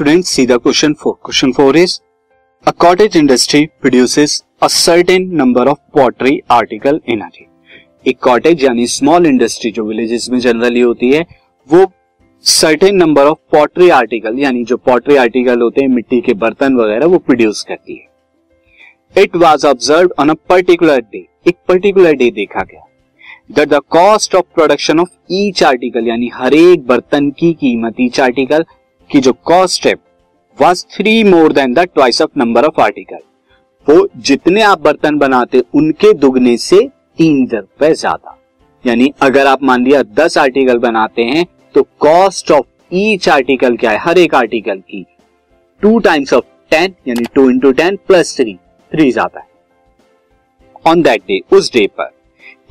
See the question 4. Question 4 is, a cottage industry produces a certain number of pottery article in a एक cottage यानी small industry जो villages में generally होती है, वो certain number of pottery article यानी जो पॉटरी आर्टिकल होते हैं, मिट्टी के बर्तन वगैरह, वो प्रोड्यूस करती है। It was observe on a particular day एक पर्टिकुलर डे देखा गया। That the cost of production of each article यानी हर एक बर्तन की कीमत ईच आर्टिकल की जो कॉस्ट है was three more than the twice of number of article वो जितने आप बर्तन बनाते, उनके दुगने से तीन रुपए ज़्यादा। यानी अगर आप मान लिया दस आर्टिकल बनाते हैं तो कॉस्ट ऑफ़ ईच आर्टिकल क्या है? हर एक आर्टिकल की टू टाइम्स ऑफ़ टेन यानी two into ten plus three three ज़्यादा है। ऑन दैट डे उस डे पर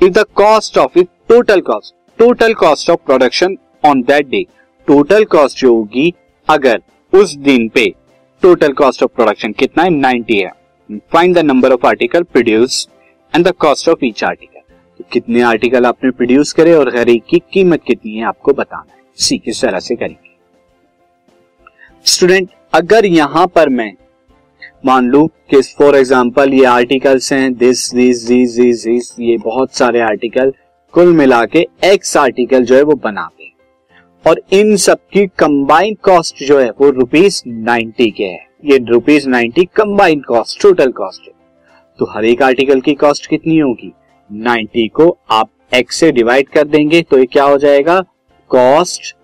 if the cost of it total cost total cost of production on that day total cost जो होगी अगर उस दिन पे टोटल कॉस्ट ऑफ़ प्रोडक्शन कितना है? 90 है। Find the number of article produce and the cost of each article तो कितने आर्टिकल आपने प्रोड्यूस करे और हर एक की, कीमत कितनी है आपको बताना है। सी किस तरह से करेंगे। स्टूडेंट अगर यहाँ पर मैं मान लू कि फॉर एग्जांपल ये आर्टिकल्स हैं दिस दिस दिस दिस ये बहुत सारे आर्टिकल कुल मिला के एक्स आर्टिकल जो है वो बनाते हैं और इन सब की कंबाइंड कॉस्ट जो है वो रुपीज़ नाइन्टी के है। ये rupees ninety combined cost total cost है। तो हर एक आर्टिकल की कॉस्ट कितनी होगी? 90 को आप एक्स से डिवाइड कर देंगे तो ये क्या हो जाएगा? कॉस्ट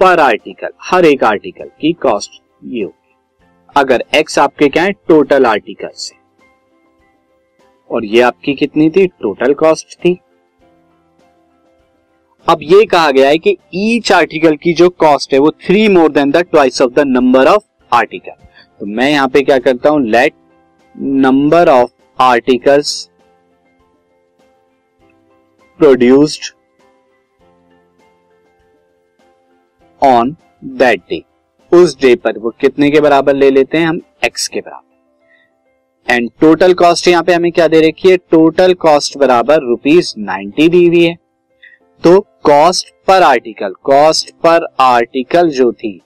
पर आर्टिकल हर एक आर्टिकल की कॉस्ट ये होगी। अगर एक्स आपके क्या है? टोटल आर्टिकल से। और ये आपकी कितनी थी? टोटल कॉस्ट थी। अब ये कहा गया है कि ईच आर्टिकल की जो कॉस्ट है, वो three more than the twice of the number of article तो मैं यहाँ पे क्या करता हूँ? Let number of articles produced on that day उस डे पर वो कितने के बराबर ले लेते हैं? हम एक्स के बराबर। एंड टोटल कॉस्ट यहाँ पे हमें क्या दे रखी है? टोटल कॉस्ट बराबर रुपीज़ नाइन्टी दी हुई है। तो cost per article cost per article जो थी,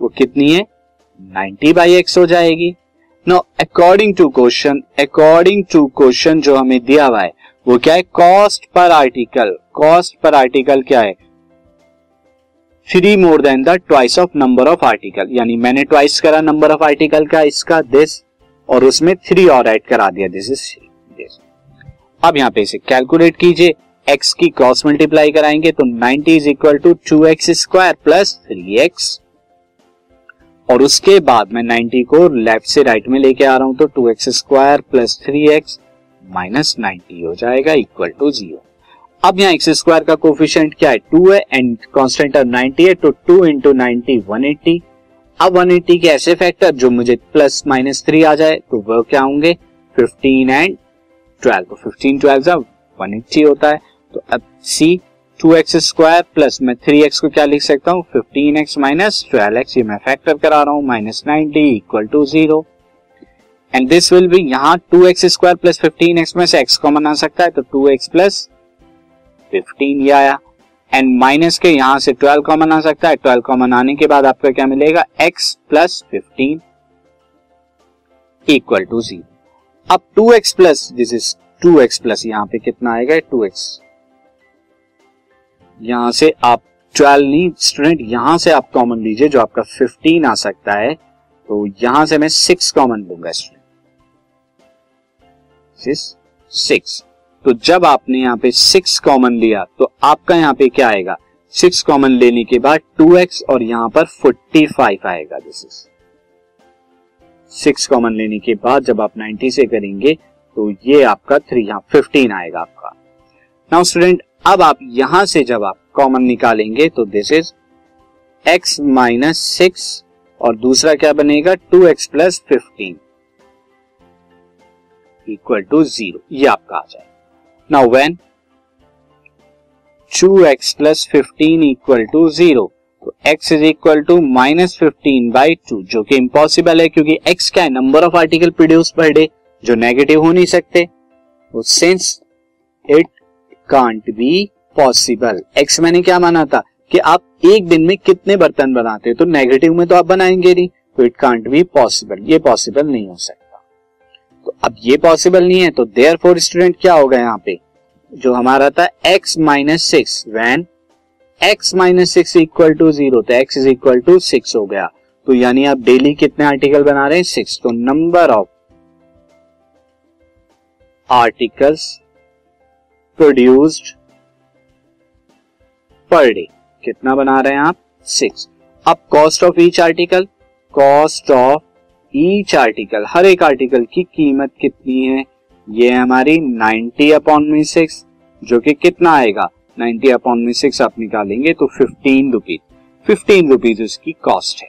वो कितनी है? 90 बाई एक्स हो जाएगी। No according to question according to question जो हमें दिया हुआ है, वो क्या है? Cost per article cost per article क्या है? Three more than the twice of number of article यानी मैंने ट्वाइस करा नंबर ऑफ़ आर्टिकल का इसका दिस और उसमें थ्री और ऐड करा दिया दिस इज़ दिस अब यहाँ पे इसे कैलकुलेट कीजिए। एक्स की क्रॉस मल्टीप्लाई कराएँगे तो 90 is equal to two x square plus three x और उसके बाद मैं 90 को लेफ़्ट से राइट में लेके आ रहा हूँ तो two x square plus three x minus ninety हो जाएगा इक्वल टू ज़ीरो अब यहाँ एक्स स्क्वायर का कोफिशियंट क्या है? टू है एंड कॉन्स्टेंट ऑफ़ नाइनटी है तो two into ninety one eighty अब वन एट्टी के ऐसे फैक्टर जो मुझे प्लस माइनस थ्री आ जाए तो वह क्या होंगे? Fifteen and twelve fifteen twelve one eighty होता है तो अब see two x square plus मैं थ्री एक्स को क्या लिख सकता हूँ? Fifteen x minus twelve x ये मैं फैक्टर करा रहा हूँ minus ninety equal to zero and this will be यहाँ two x square plus fifteen x में से एक्स कॉमन आ सकता है तो टू एक्स प्लस फिफ्टीन ये आया। एंड माइनस के यहाँ से ट्वेल्व कॉमन आ सकता है ट्वेल्व कॉमन आने के बाद आपका क्या मिलेगा? X plus fifteen equal to zero अब two x plus this is two x plus यहाँ पे कितना आएगा? टू एक्स यहाँ से आप ट्वेल्व नहीं स्टूडेंट यहाँ से आप कॉमन लीजिए, जो आपका फिफ्टीन आ सकता है तो यहाँ से मैं सिक्स कॉमन लूँगा स्टूडेंट सिक्स तो जब आपने यहाँ पे सिक्स कॉमन लिया तो आपका यहाँ पे क्या आएगा? सिक्स कॉमन लेने के बाद टू एक्स और यहाँ पर फोर्टी फाइव आएगा दिस इज़ सिक्स कॉमन लेने के बाद जब आप नाइन्टी से करेंगे तो ये आपका थ्री यहाँ फिफ्टीन आएगा आपका। नाउ स्टूडेंट अब आप यहाँ से जब आप कॉमन निकालेंगे तो this is x minus six और दूसरा क्या बनेगा? Two x plus fifteen equal to zero आपका आ जाए। Now when two x plus fifteen equal to zero तो x is equal to minus fifteen by two जो कि इम्पॉसिबल है क्योंकि x क्या है? Number of article produce per day जो नेगेटिव हो नहीं सकते। तो since it can't be possible x मैंने क्या माना था? कि आप एक दिन में कितने बर्तन बनाते हैं? तो नेगेटिव में तो आप बनाएँगे नहीं। तो इट कांट बी पॉसिबल ये पॉसिबल नहीं हो सकता। तो अब ये पॉसिबल नहीं है तो देयर फोर स्टूडेंट क्या होगा यहाँ पे? जो हमारा था x minus six when x minus six equal to zero तो x is equal to six हो गया। तो यानी आप डेली कितने आर्टिकल बना रहे हैं? सिक्स तो number of articles produced per day कितना बना रहे हैं आप? सिक्स अब cost of each article cost of each article हर एक आर्टिकल की कीमत कितनी है? ये हमारी 90 अपॉन में सिक्स जो कि कितना आएगा? 90 अपॉन में सिक्स आप निकालेंगे तो फिफ्टीन रुपीज़ फिफ्टीन रुपीज़ उसकी कॉस्ट है।